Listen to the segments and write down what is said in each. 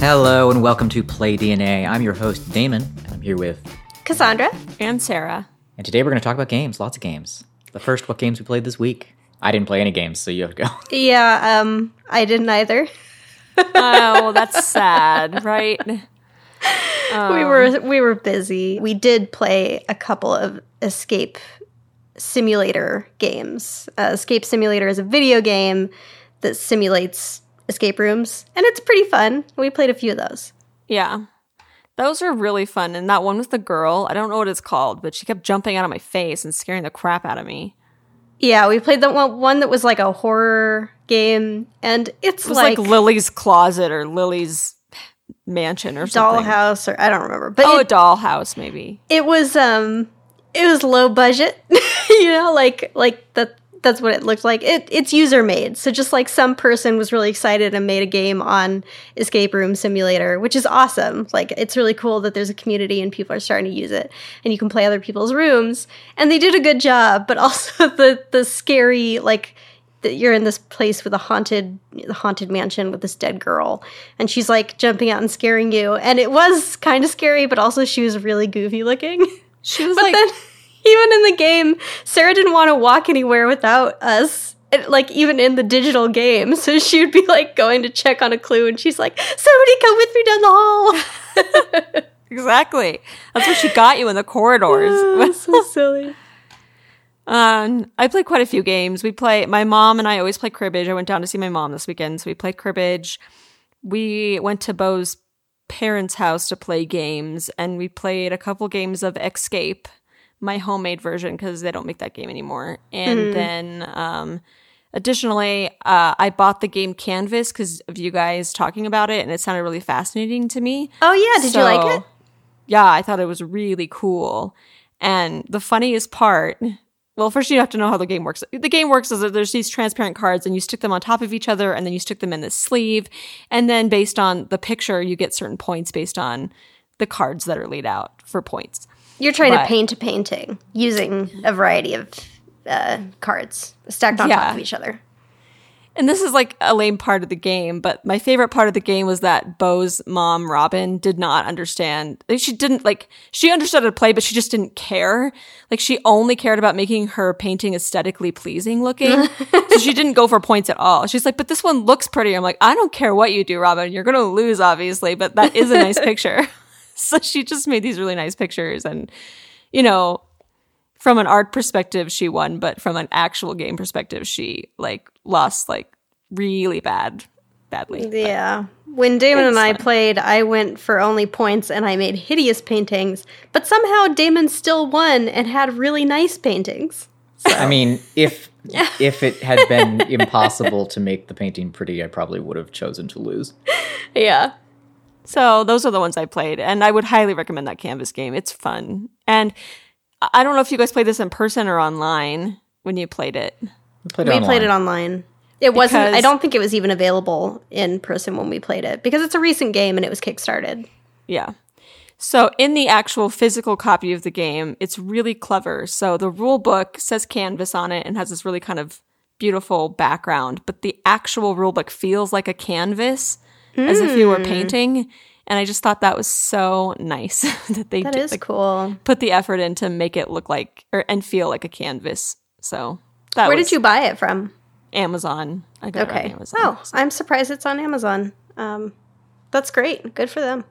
Hello and welcome to Play DNA. I'm your host, Damon, and I'm here with. Cassandra. And Sarah. And today we're going to talk about games, lots of games. The first, what games we played this week. I didn't play any games, so you have to go. Yeah, um, I didn't either. oh, that's sad, right? we were we were busy. We did play a couple of escape simulator games. Uh, escape Simulator is a video game that simulates escape rooms, and it's pretty fun. We played a few of those. Yeah. Those are really fun. And that one with the girl, I don't know what it's called, but she kept jumping out of my face and scaring the crap out of me. Yeah, we played the one, one that was like a horror game, and it's It was like, like, Lily's closet or Lily's mansion or something. dollhouse, or I don't remember. But Oh, it, a dollhouse, maybe. it was um, it was low budget. you know, like like that. That's what it looked like. It it's user made, so just like some person was really excited and made a game on Escape Room Simulator, which is awesome. Like it's really cool that there's a community and people are starting to use it, and you can play other people's rooms, and they did a good job. But also the the scary like that you're in this place with a haunted haunted mansion with this dead girl and she's like jumping out and scaring you and it was kind of scary but also she was really goofy looking She was but like, then even in the game sarah didn't want to walk anywhere without us it- like even in the digital game so she would be like going to check on a clue and she's like somebody come with me down the hall exactly. That's what she got you in the corridors. so silly Um, I play quite a few games. We play. My mom and I always play cribbage. I went down to see my mom this weekend, so we played cribbage. We went to Bo's parents' house to play games, and we played a couple games of Escape, my homemade version because they don't make that game anymore. And then, um, additionally, uh, I bought the game Canvas because of you guys talking about it, and it sounded really fascinating to me. oh yeah did you like it Yeah, I thought it was really cool. And the funniest part, well, first you have to know how the game works. The game works is that there's these transparent cards and you stick them on top of each other and then you stick them in the sleeve. And then based on the picture, you get certain points based on the cards that are laid out for points. You're trying to paint a painting using a variety of uh, cards stacked on top of each other. And this is like a lame part of the game, but my favorite part of the game was that Bo's mom, Robin, did not understand. She didn't like, she understood how to play, but she just didn't care. Like, she only cared about making her painting aesthetically pleasing looking. so she didn't go for points at all. She's like, but this one looks pretty. I'm like, I don't care what you do, Robin. You're going to lose, obviously, but that is a nice picture. So she just made these really nice pictures. And, you know, from an art perspective she won but from an actual game perspective she like lost like really bad badly Yeah. When Damon and I fun. played, I went for only points and I made hideous paintings, but somehow Damon still won and had really nice paintings. so. I mean, if if it had been impossible to make the painting pretty, I probably would have chosen to lose. Yeah. So those are the ones i played and i would highly recommend that canvas game it's fun and I- i don't know if you guys played this in person or online when you played it We played it We online. played it online. It wasn't, I don't think it was even available in person when we played it because it's a recent game and it was kickstarted. Yeah. So in the actual physical copy of the game, it's really clever. So the rule book says canvas on it and has this really kind of beautiful background, but the actual rule book feels like a canvas as if Hmm. you were painting. And I just thought that was so nice that they That did, is like, cool. put the effort in to make it look like or and feel like a canvas. So that Where did you buy it from? Amazon. I got it Okay. on Amazon. Oh, I'm surprised it's on Amazon. Um, that's great. Good for them.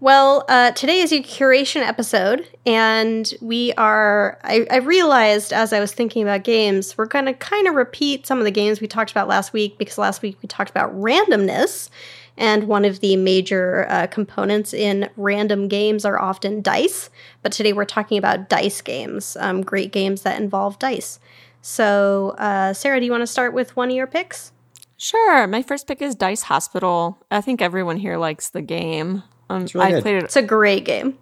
Well, uh, today is a curation episode, and we are. I, I realized as I was thinking about games, we're going to kind of repeat some of the games we talked about last week because last week we talked about randomness, and one of the major uh, components in random games are often dice. But today we're talking about dice games, um, great games that involve dice. So, uh, Sarah, do you want to start with one of your picks? Sure. My first pick is Dice Hospital. I think everyone here likes the game. Um, really I good. played it It's a great game.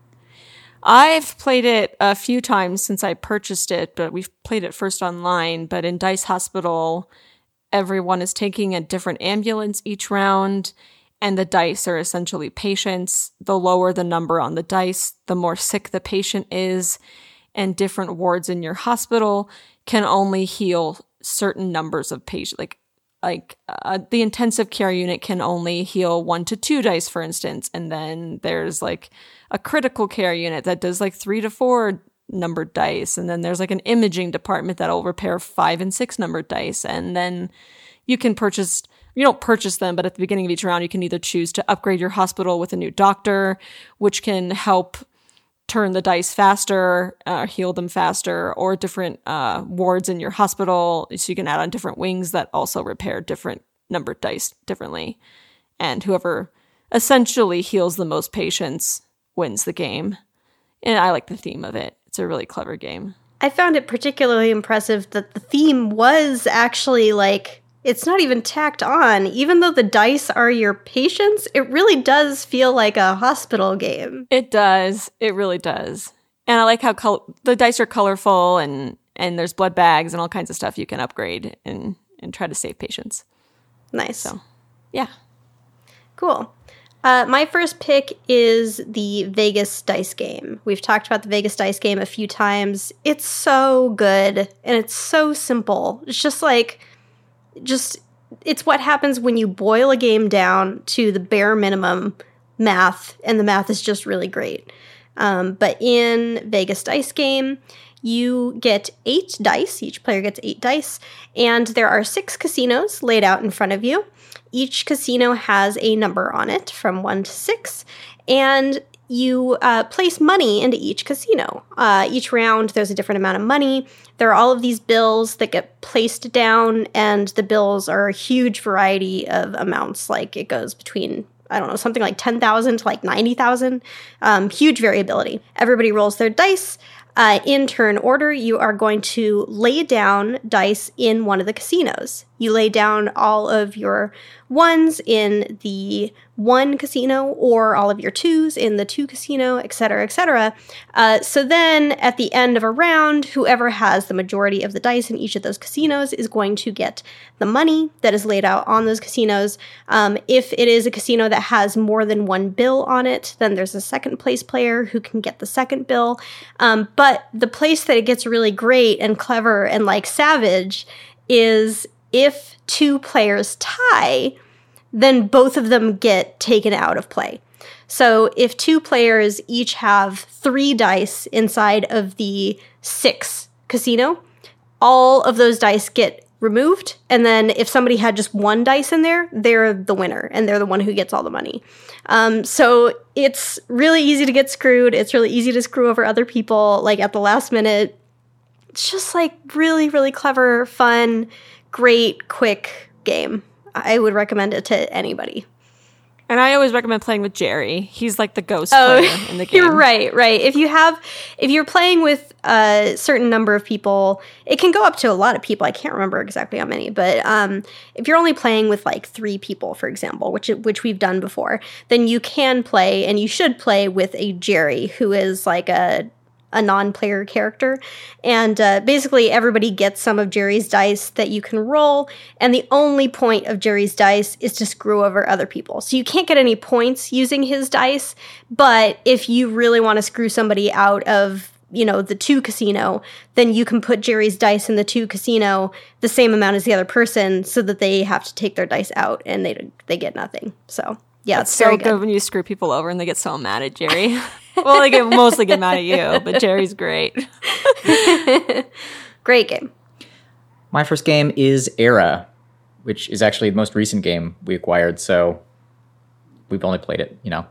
I've played it a few times since I purchased it, but we've played it first online. But in Dice Hospital, everyone is taking a different ambulance each round, and the dice are essentially patients. The lower the number on the dice, the more sick the patient is, and different wards in your hospital can only heal certain numbers of patients, like like uh, the intensive care unit can only heal one to two dice, for instance, and then there's like a critical care unit that does like three to four numbered dice, and then there's like an imaging department that'll repair five and six numbered dice, and then you can purchase. You don't purchase them, but at the beginning of each round, you can either choose to upgrade your hospital with a new doctor, which can help turn the dice faster, uh, heal them faster, or different uh, wards in your hospital. So you can add on different wings that also repair different numbered dice differently. And whoever essentially heals the most patients wins the game. And I like the theme of it. It's a really clever game. I found it particularly impressive that the theme was actually like it's not even tacked on. Even though the dice are your patients, it really does feel like a hospital game. It does. It really does. And I like how col- the dice are colorful and and there's blood bags and all kinds of stuff you can upgrade and and try to save patients. Nice. So, yeah. Cool. Uh, my first pick is the Vegas dice game. We've talked about the Vegas dice game a few times. It's so good and it's so simple. It's just like just it's what happens when you boil a game down to the bare minimum math, and the math is just really great. Um, but in Vegas Dice Game, you get eight dice. Each player gets eight dice, and there are six casinos laid out in front of you. Each casino has a number on it from one to six, and you uh, place money into each casino. Uh, each round, there's a different amount of money. There are all of these bills that get placed down, and the bills are a huge variety of amounts. Like it goes between I don't know, something like 10,000 to like 90,000. Um, huge variability. Everybody rolls their dice. Uh, in turn order, you are going to lay down dice in one of the casinos. You lay down all of your ones in the one casino or all of your twos in the two casino, et etc., etc. Uh, so then at the end of a round, whoever has the majority of the dice in each of those casinos is going to get the money that is laid out on those casinos. Um, if it is a casino that has more than one bill on it, then there's a second place player who can get the second bill. Um, but the place that it gets really great and clever and like savage is if two players tie, then both of them get taken out of play. So if two players each have three dice inside of the six casino, all of those dice get removed. And then if somebody had just one dice in there, they're the winner and they're the one who gets all the money. Um, so it's really easy to get screwed. It's really easy to screw over other people like at the last minute. It's just like really, really clever, fun, great, quick game. I would recommend it to anybody. And I always recommend playing with Jerry. He's like the ghost oh, player in the game. You're right, right. If you have, if you're playing with a certain number of people, it can go up to a lot of people. I can't remember exactly how many, but um, if you're only playing with like three people, for example, which which we've done before, then you can play and you should play with a Jerry who is like a a non-player character. And uh, basically everybody gets some of jerry's dice that you can roll and the only point of jerry's dice is to screw over other people. So you can't get any points using his dice but if you really want to screw somebody out of you know the two casino then you can put jerry's dice in the two casino the same amount as the other person so that they have to take their dice out and they they get nothing so yeah, it's so good. good when you screw people over and they get so mad at Jerry. well, they get mostly get mad at you, but Jerry's great. great game. My first game is Era, which is actually the most recent game we acquired. So we've only played it, you know,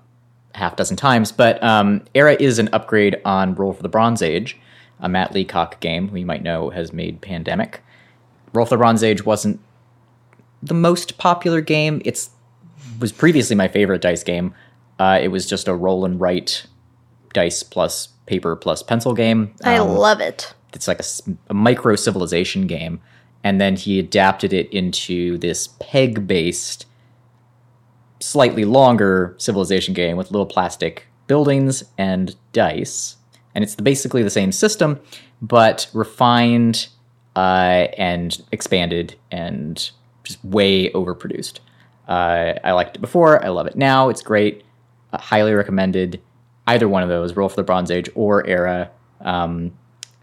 a half dozen times. But um, Era is an upgrade on Roll for the Bronze Age, a Matt Leacock game who you might know has made Pandemic. Roll for the Bronze Age wasn't the most popular game. It's was previously my favorite dice game. Uh, it was just a roll and write dice plus paper plus pencil game. Um, I love it. It's like a, a, micro civilization game. And then he adapted it into this peg based, slightly longer civilization game with little plastic buildings and dice. And it's basically the same system, but refined uh, and expanded and just way overproduced. Uh, I liked it before. I love it now. It's great. Uh, highly recommended. Either one of those, Roll for the Bronze Age or Era. Um,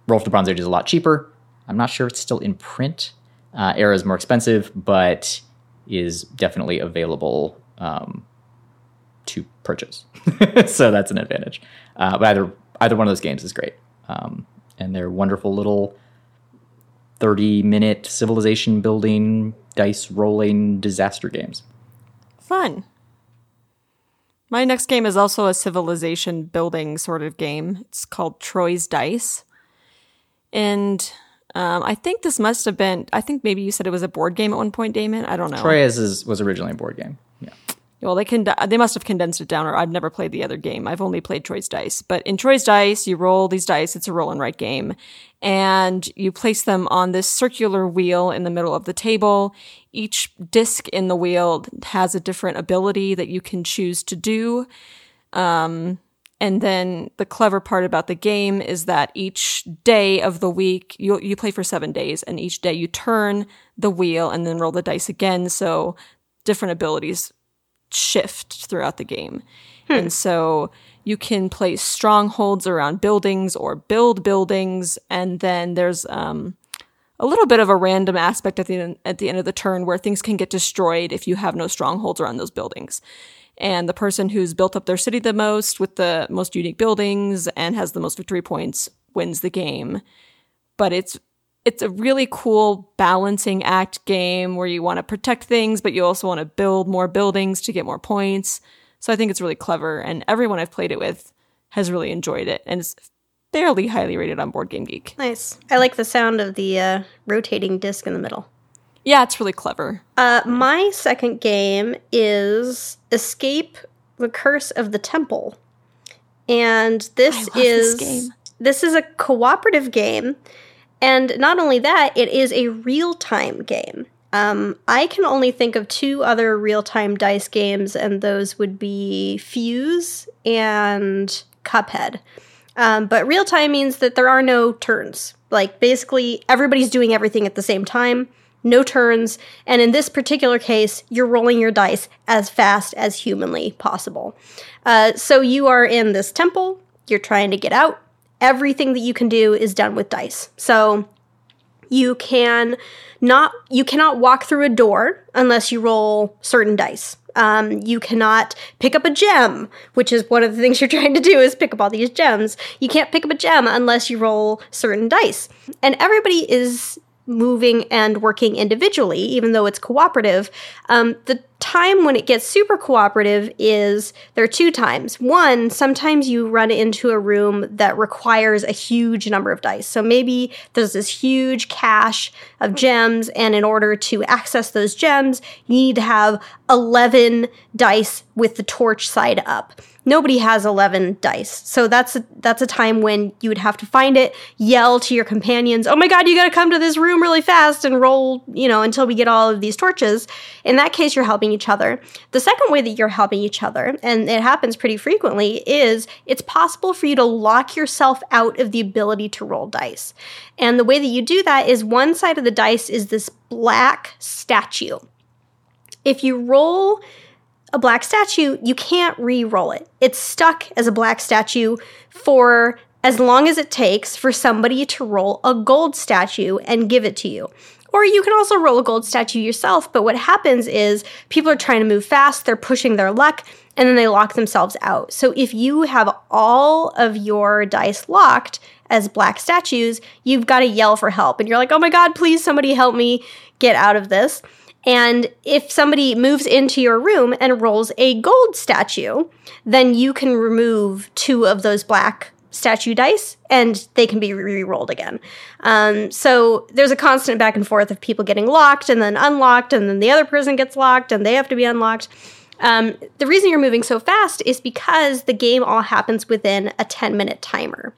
Roll for the Bronze Age is a lot cheaper. I'm not sure it's still in print. Uh, Era is more expensive, but is definitely available um, to purchase. so that's an advantage. Uh, but either either one of those games is great, um, and they're wonderful little thirty minute civilization building, dice rolling disaster games. Fun. My next game is also a civilization building sort of game. It's called Troyes Dice. And um, I think this must have been, I think maybe you said it was a board game at one point, Damon. I don't know. Troyes is, was originally a board game. Well, they can. They must have condensed it down, or I've never played the other game. I've only played Troyes Dice. But in Troyes Dice, you roll these dice. It's a roll and write game, and you place them on this circular wheel in the middle of the table. Each disc in the wheel has a different ability that you can choose to do. Um, and then the clever part about the game is that each day of the week, you, you play for seven days, and each day you turn the wheel and then roll the dice again. So different abilities shift throughout the game. And so you can place strongholds around buildings or build buildings. And then there's um, a little bit of a random aspect at the, end, at the end of the turn where things can get destroyed if you have no strongholds around those buildings and the person who's built up their city the most with the most unique buildings and has the most victory points wins the game. But it's it's a really cool balancing act game where you want to protect things, but you also want to build more buildings to get more points. So I think it's really clever, and everyone I've played it with has really enjoyed it, and it's fairly highly rated on Board Game Geek. Nice. I like the sound of the uh, rotating disc in the middle. Yeah, it's really clever. Uh, my second game is Escape the Curse of the Temple. And this is this this is a cooperative game. And not only that, it is a real-time game. Um, I can only think of two other real-time dice games, and those would be Fuse and Cuphead. Um, but real time means that there are no turns. Like basically, everybody's doing everything at the same time, no turns. And in this particular case, you're rolling your dice as fast as humanly possible. Uh, so you are in this temple, you're trying to get out. Everything that you can do is done with dice. So you can not you cannot walk through a door unless you roll certain dice. Um, you cannot pick up a gem which is one of the things you're trying to do is pick up all these gems. You can't pick up a gem unless you roll certain dice. And everybody is moving and working individually even though it's cooperative. Um, the time when it gets super cooperative is there are two times. One, sometimes you run into a room that requires a huge number of dice. So maybe there's this huge cache of gems, and in order to access those gems, you need to have 11 dice with the torch side up. Nobody has 11 dice. So that's a, that's a time when you would have to find it, yell to your companions, "Oh my god, you got to come to this room really fast and roll, you know, until we get all of these torches." In that case, you're helping each other. The second way that you're helping each other, and it happens pretty frequently, is it's possible for you to lock yourself out of the ability to roll dice. And the way that you do that is one side of the dice is this black statue. If you roll a black statue, you can't re-roll it. It's stuck as a black statue for as long as it takes for somebody to roll a gold statue and give it to you. Or you can also roll a gold statue yourself, but what happens is people are trying to move fast, they're pushing their luck, and then they lock themselves out. So if you have all of your dice locked as black statues, you've got to yell for help. And you're like, oh my God, please somebody help me get out of this. And if somebody moves into your room and rolls a gold statue, then you can remove two of those black statue dice and they can be re-rolled again. Um, so there's a constant back and forth of people getting locked and then unlocked, and then the other person gets locked and they have to be unlocked. Um, the reason you're moving so fast is because the game all happens within a 10 minute timer.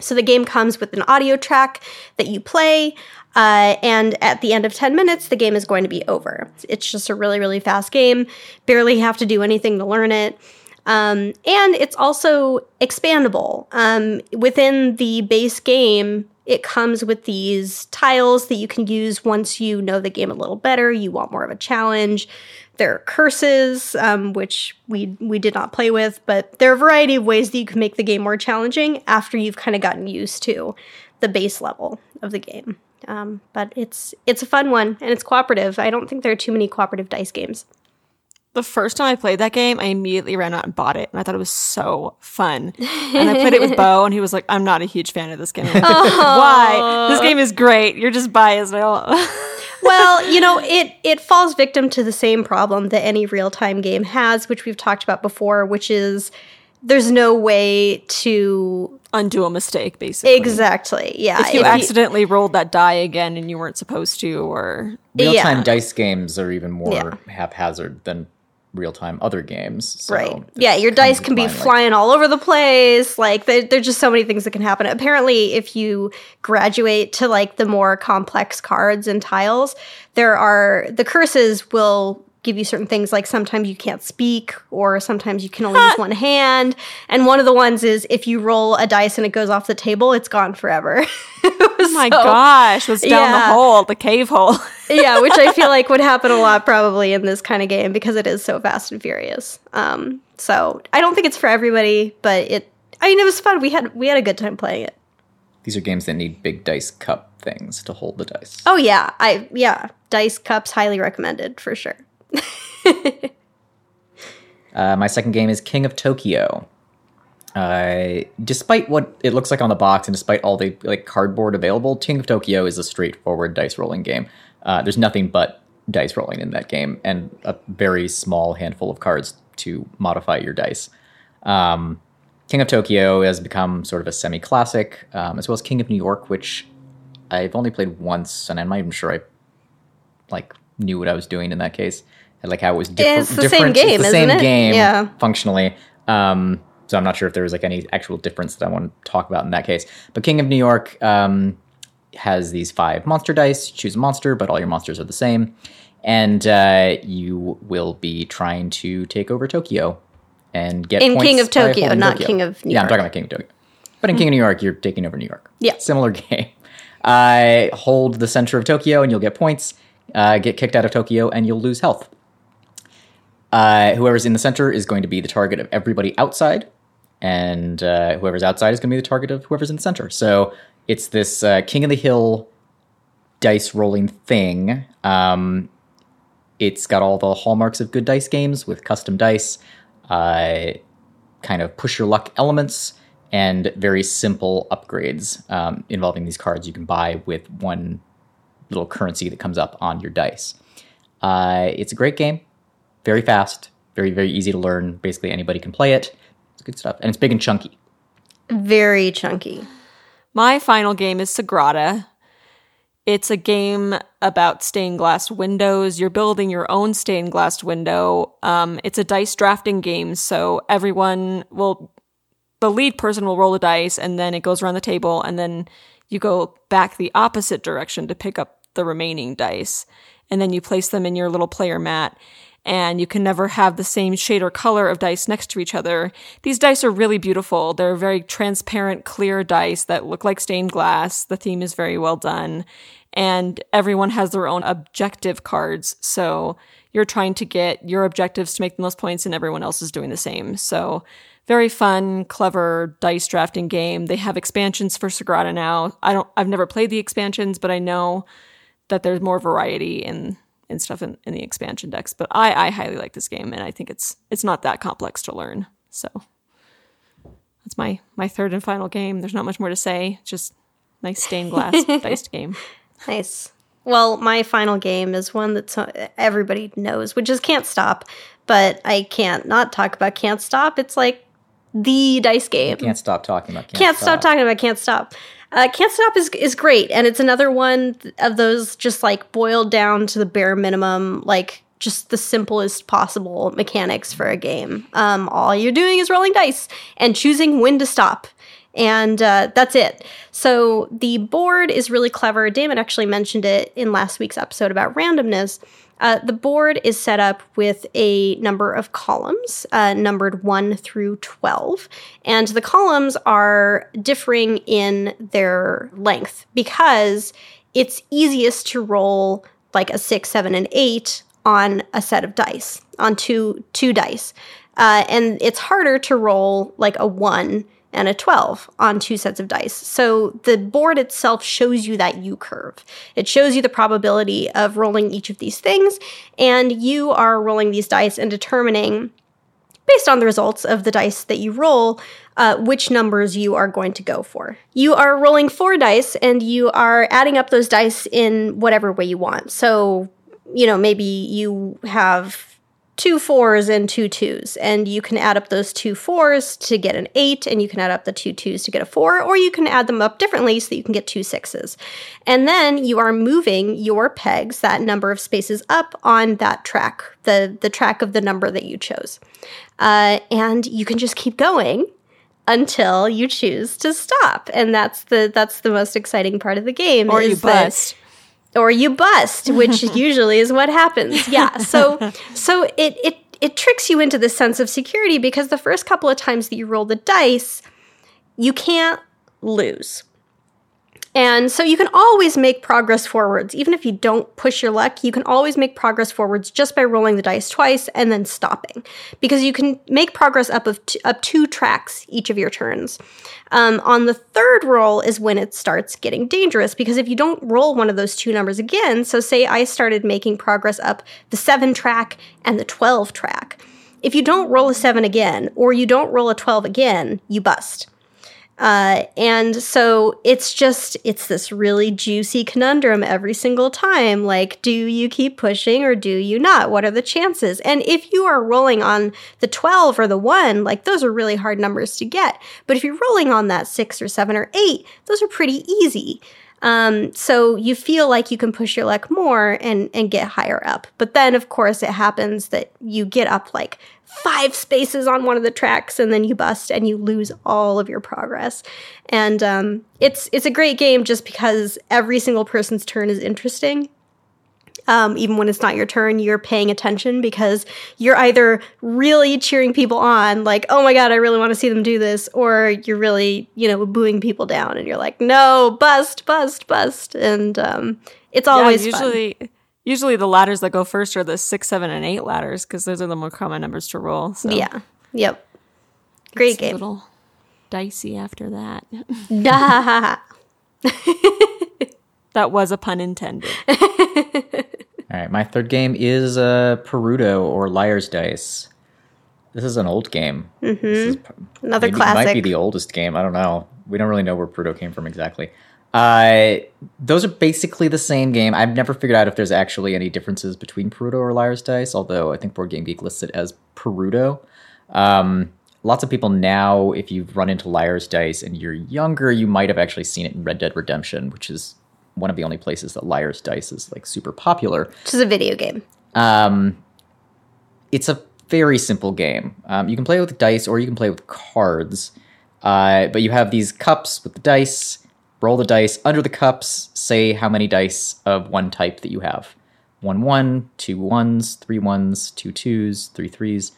So the game comes with an audio track that you play, uh, and at the end of 10 minutes, the game is going to be over. It's just a really, really fast game. Barely have to do anything to learn it. Um, and it's also expandable. Um, within the base game, it comes with these tiles that you can use once you know the game a little better. You want more of a challenge. There are curses, um, which we we did not play with, but there are a variety of ways that you can make the game more challenging after you've kind of gotten used to the base level of the game. Um, but it's it's a fun one and it's cooperative. I don't think there are too many cooperative dice games. The first time I played that game, I immediately ran out and bought it, and I thought it was so fun. And I played it with Bo, and he was like, "I'm not a huge fan of this game. Like, oh. Why? This game is great. You're just biased." I well, you know, it it falls victim to the same problem that any real time game has, which we've talked about before, which is there's no way to Undo a mistake, basically. exactly, yeah. If you if accidentally rolled that die again and you weren't supposed to, or Real time Yeah. dice games are even more Yeah. haphazard than real time other games. So right. Yeah, your dice can be like- flying all over the place. Like there, there's just so many things that can happen. Apparently, if you graduate to like the more complex cards and tiles, there are the curses will give you certain things like sometimes you can't speak or sometimes you can only use one hand and one of the ones is if you roll a dice and it goes off the table it's gone forever oh my gosh, was down the hole, the cave hole. yeah, which I feel like would happen a lot probably in this kind of game because it is so fast and furious. Um, so I don't think it's for everybody, but it. I mean, it was fun. We had we had a good time playing it. These are games that need big dice cup things to hold the dice. Oh yeah, I yeah, dice cups highly recommended for sure. Uh, my second game is King of Tokyo. Uh, despite what it looks like on the box and despite all the like cardboard available, King of Tokyo is a straightforward dice rolling game. Uh, there's nothing but dice rolling in that game and a very small handful of cards to modify your dice. Um, King of Tokyo has become sort of a semi-classic, um, as well as King of New York, which I've only played once, and I'm not even sure I like knew what I was doing in that case. Like how it was different. It's the same game, it's the isn't same it? game, Yeah. functionally. Um, so I'm not sure if there was like any actual difference that I want to talk about in that case. But King of New York um, has these five monster dice. You choose a monster, but all your monsters are the same, and uh, you will be trying to take over Tokyo and get In King of Tokyo, not King of New yeah, I'm talking about King of Tokyo. But in King of New York, you're taking over New York. Yeah. Similar game. I hold the center of Tokyo and you'll get points. Uh, get kicked out of Tokyo and you'll lose health. Uh, whoever's in the center is going to be the target of everybody outside, and uh, whoever's outside is going to be the target of whoever's in the center. So it's this uh, King of the Hill dice rolling thing. Um, it's got all the hallmarks of good dice games with custom dice, uh, kind of push your luck elements, and very simple upgrades um, involving these cards you can buy with one little currency that comes up on your dice. Uh, it's a great game, very fast, very very easy to learn. Basically, anybody can play it. It's good stuff, and it's big and chunky. Very chunky. My final game is Sagrada. It's a game about stained glass windows. You're building your own stained glass window. Um, it's a dice drafting game, so everyone will, the lead person will roll the dice, and then it goes around the table, and then you go back the opposite direction to pick up the remaining dice, and then you place them in your little player mat. And you can never have the same shade or color of dice next to each other. These dice are really beautiful. They're very transparent, clear dice that look like stained glass. The theme is very well done. And everyone has their own objective cards. So you're trying to get your objectives to make the most points, and everyone else is doing the same. So very fun, clever dice drafting game. They have expansions for Sagrada now. I don't I've never played the expansions, but I know that there's more variety in and stuff in, in the expansion decks. But I, I highly like this game and I think it's it's not that complex to learn. So that's my my third and final game. There's not much more to say. Just nice stained glass diced game. Nice. Well, my final game is one that uh, everybody knows, which is Can't Stop. But I can't not talk about Can't Stop. It's like the dice game. Can't stop talking about. Can't, can't stop talking about can't stop uh, can't stop is is great and it's another one of those just like boiled down to the bare minimum like just the simplest possible mechanics for a game. Um, all you're doing is rolling dice and choosing when to stop and uh, that's it so the board is really clever damon actually mentioned it in last week's episode about randomness uh, the board is set up with a number of columns, uh, numbered 1 through 12. And the columns are differing in their length because it's easiest to roll like a 6, 7, and 8 on a set of dice, on two, two dice. Uh, and it's harder to roll like a 1 and a 12 on two sets of dice. So the board itself shows you that U curve. It shows you the probability of rolling each of these things, and you are rolling these dice and determining, based on the results of the dice that you roll, uh, which numbers you are going to go for. You are rolling four dice and you are adding up those dice in whatever way you want. So, you know, maybe you have two fours and two twos, and you can add up those two fours to get an eight, and you can add up the two twos to get a four, or you can add them up differently so that you can get two sixes. And then you are moving your pegs that number of spaces up on that track, the, the track of the number that you chose. Uh, and you can just keep going until you choose to stop and that's the that's the most exciting part of the game Or you bust. Or you bust which usually is what happens. Yeah so so it it it tricks you into this sense of security because the first couple of times that you roll the dice you can't lose and so you can always make progress forwards. Even if you don't push your luck, you can always make progress forwards just by rolling the dice twice and then stopping. Because you can make progress up of t- up two tracks each of your turns. Um, on the third roll is when it starts getting dangerous because if you don't roll one of those two numbers again, so say I started making progress up the seven track and the 12 track. If you don't roll a seven again or you don't roll a 12 again, you bust. Uh, and so it's just it's this really juicy conundrum every single time. Like do you keep pushing or do you not? What are the chances? And if you are rolling on the 12 or the 1 like those are really hard numbers to get. But if you're rolling on that 6 or 7 or 8 those are pretty easy um, so you feel like you can push your luck more and and get higher up. But then of course it happens that you get up like five spaces on one of the tracks and then you bust and you lose all of your progress. And um, it's it's a great game just because every single person's turn is interesting um, even when it's not your turn you're paying attention because you're either really cheering people on like oh my god i really want to see them do this or you're really you know booing people down and you're like no bust bust bust and um, it's always yeah, fun. usually usually the ladders that go first are the six, seven, and eight ladders because those are the more common numbers to roll. So yeah yep great it's a game little dicey after that. That was a pun intended. All right, my third game is uh, Perudo or Liar's Dice. This is an old game. This is Another maybe- Might be the oldest game. I don't know. We don't really know where Perudo came from exactly. Uh, those are basically the same game. I've never figured out if there's actually any differences between Perudo or Liar's Dice, although I think Board Game Geek lists it as Perudo. Um, lots of people now, if you've run into Liar's Dice and you're younger, you might have actually seen it in Red Dead Redemption, which is one of the only places that Liar's Dice is like super popular. Which is a video game. Um, it's a very simple game. Um, you can play with dice or you can play with cards. Uh, but you have these cups with the dice. Roll the dice under the cups. Say how many dice of one type that you have. One one, two ones, three ones, two twos, three threes.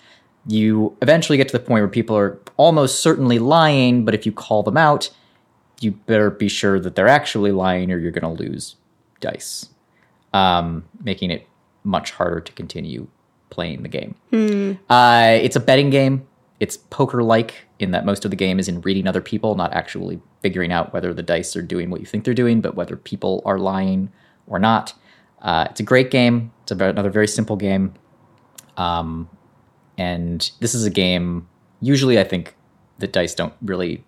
You eventually get to the point where people are almost certainly lying, but if you call them out, you better be sure that they're actually lying or you're going to lose dice um, making it much harder to continue playing the game. Uh, it's a betting game. It's poker like in that most of the game is in reading other people, not actually figuring out whether the dice are doing what you think they're doing, but whether people are lying or not. Uh, it's a great game. It's about another very simple game. Um, and this is a game, usually, I think the dice don't really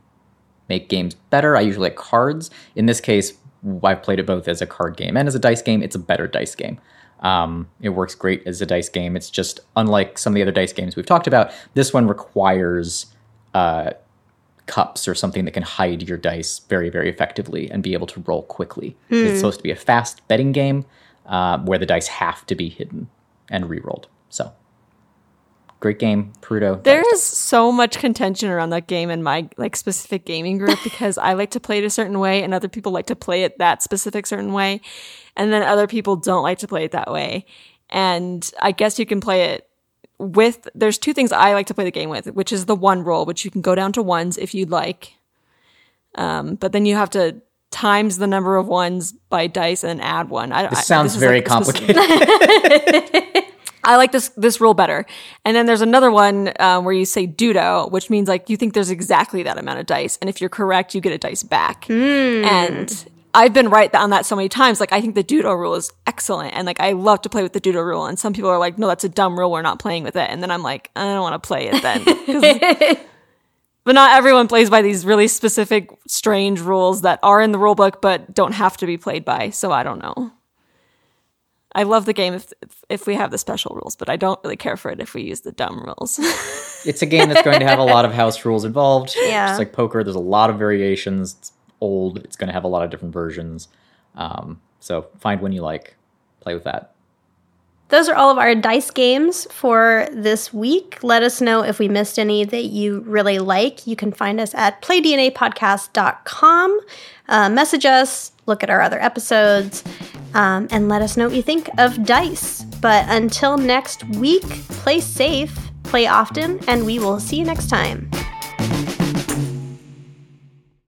make games better. I usually like cards. In this case, I've played it both as a card game and as a dice game. It's a better dice game. Um, it works great as a dice game. It's just unlike some of the other dice games we've talked about. This one requires uh, cups or something that can hide your dice very, very effectively and be able to roll quickly. It's supposed to be a fast betting game uh, where the dice have to be hidden and re-rolled. So, great game, Perudo. There is so much contention around that game in my like specific gaming group because I like to play it a certain way and other people like to play it that specific certain way. And then other people don't like to play it that way. And I guess you can play it with there's two things I like to play the game with, which is the one roll, which you can go down to ones if you'd like. Um, but then you have to times the number of ones by dice and add one. I, This sounds very complicated. I like this this rule better. And then there's another one um, where you say dudo, which means like you think there's exactly that amount of dice, and if you're correct, you get a dice back. And I've been right on that so many times. Like I think the dudo rule is excellent, and like I love to play with the dudo rule. And some people are like, "No, that's a dumb rule. We're not playing with it." And then I'm like, I don't want to play it then." but not everyone plays by these really specific, strange rules that are in the rule book but don't have to be played by. So I don't know. I love the game if if we have the special rules, but I don't really care for it if we use the dumb rules. It's a game that's going to have a lot of house rules involved. Yeah. Just like poker, there's a lot of variations. It's old. It's going to have a lot of different versions. Um, so find one you like. Play with that. Those are all of our dice games for this week. Let us know if we missed any that you really like. You can find us at playdnapodcast.com. Uh, message us, look at our other episodes, um, and let us know what you think of dice. But until next week, play safe, play often, and we will see you next time.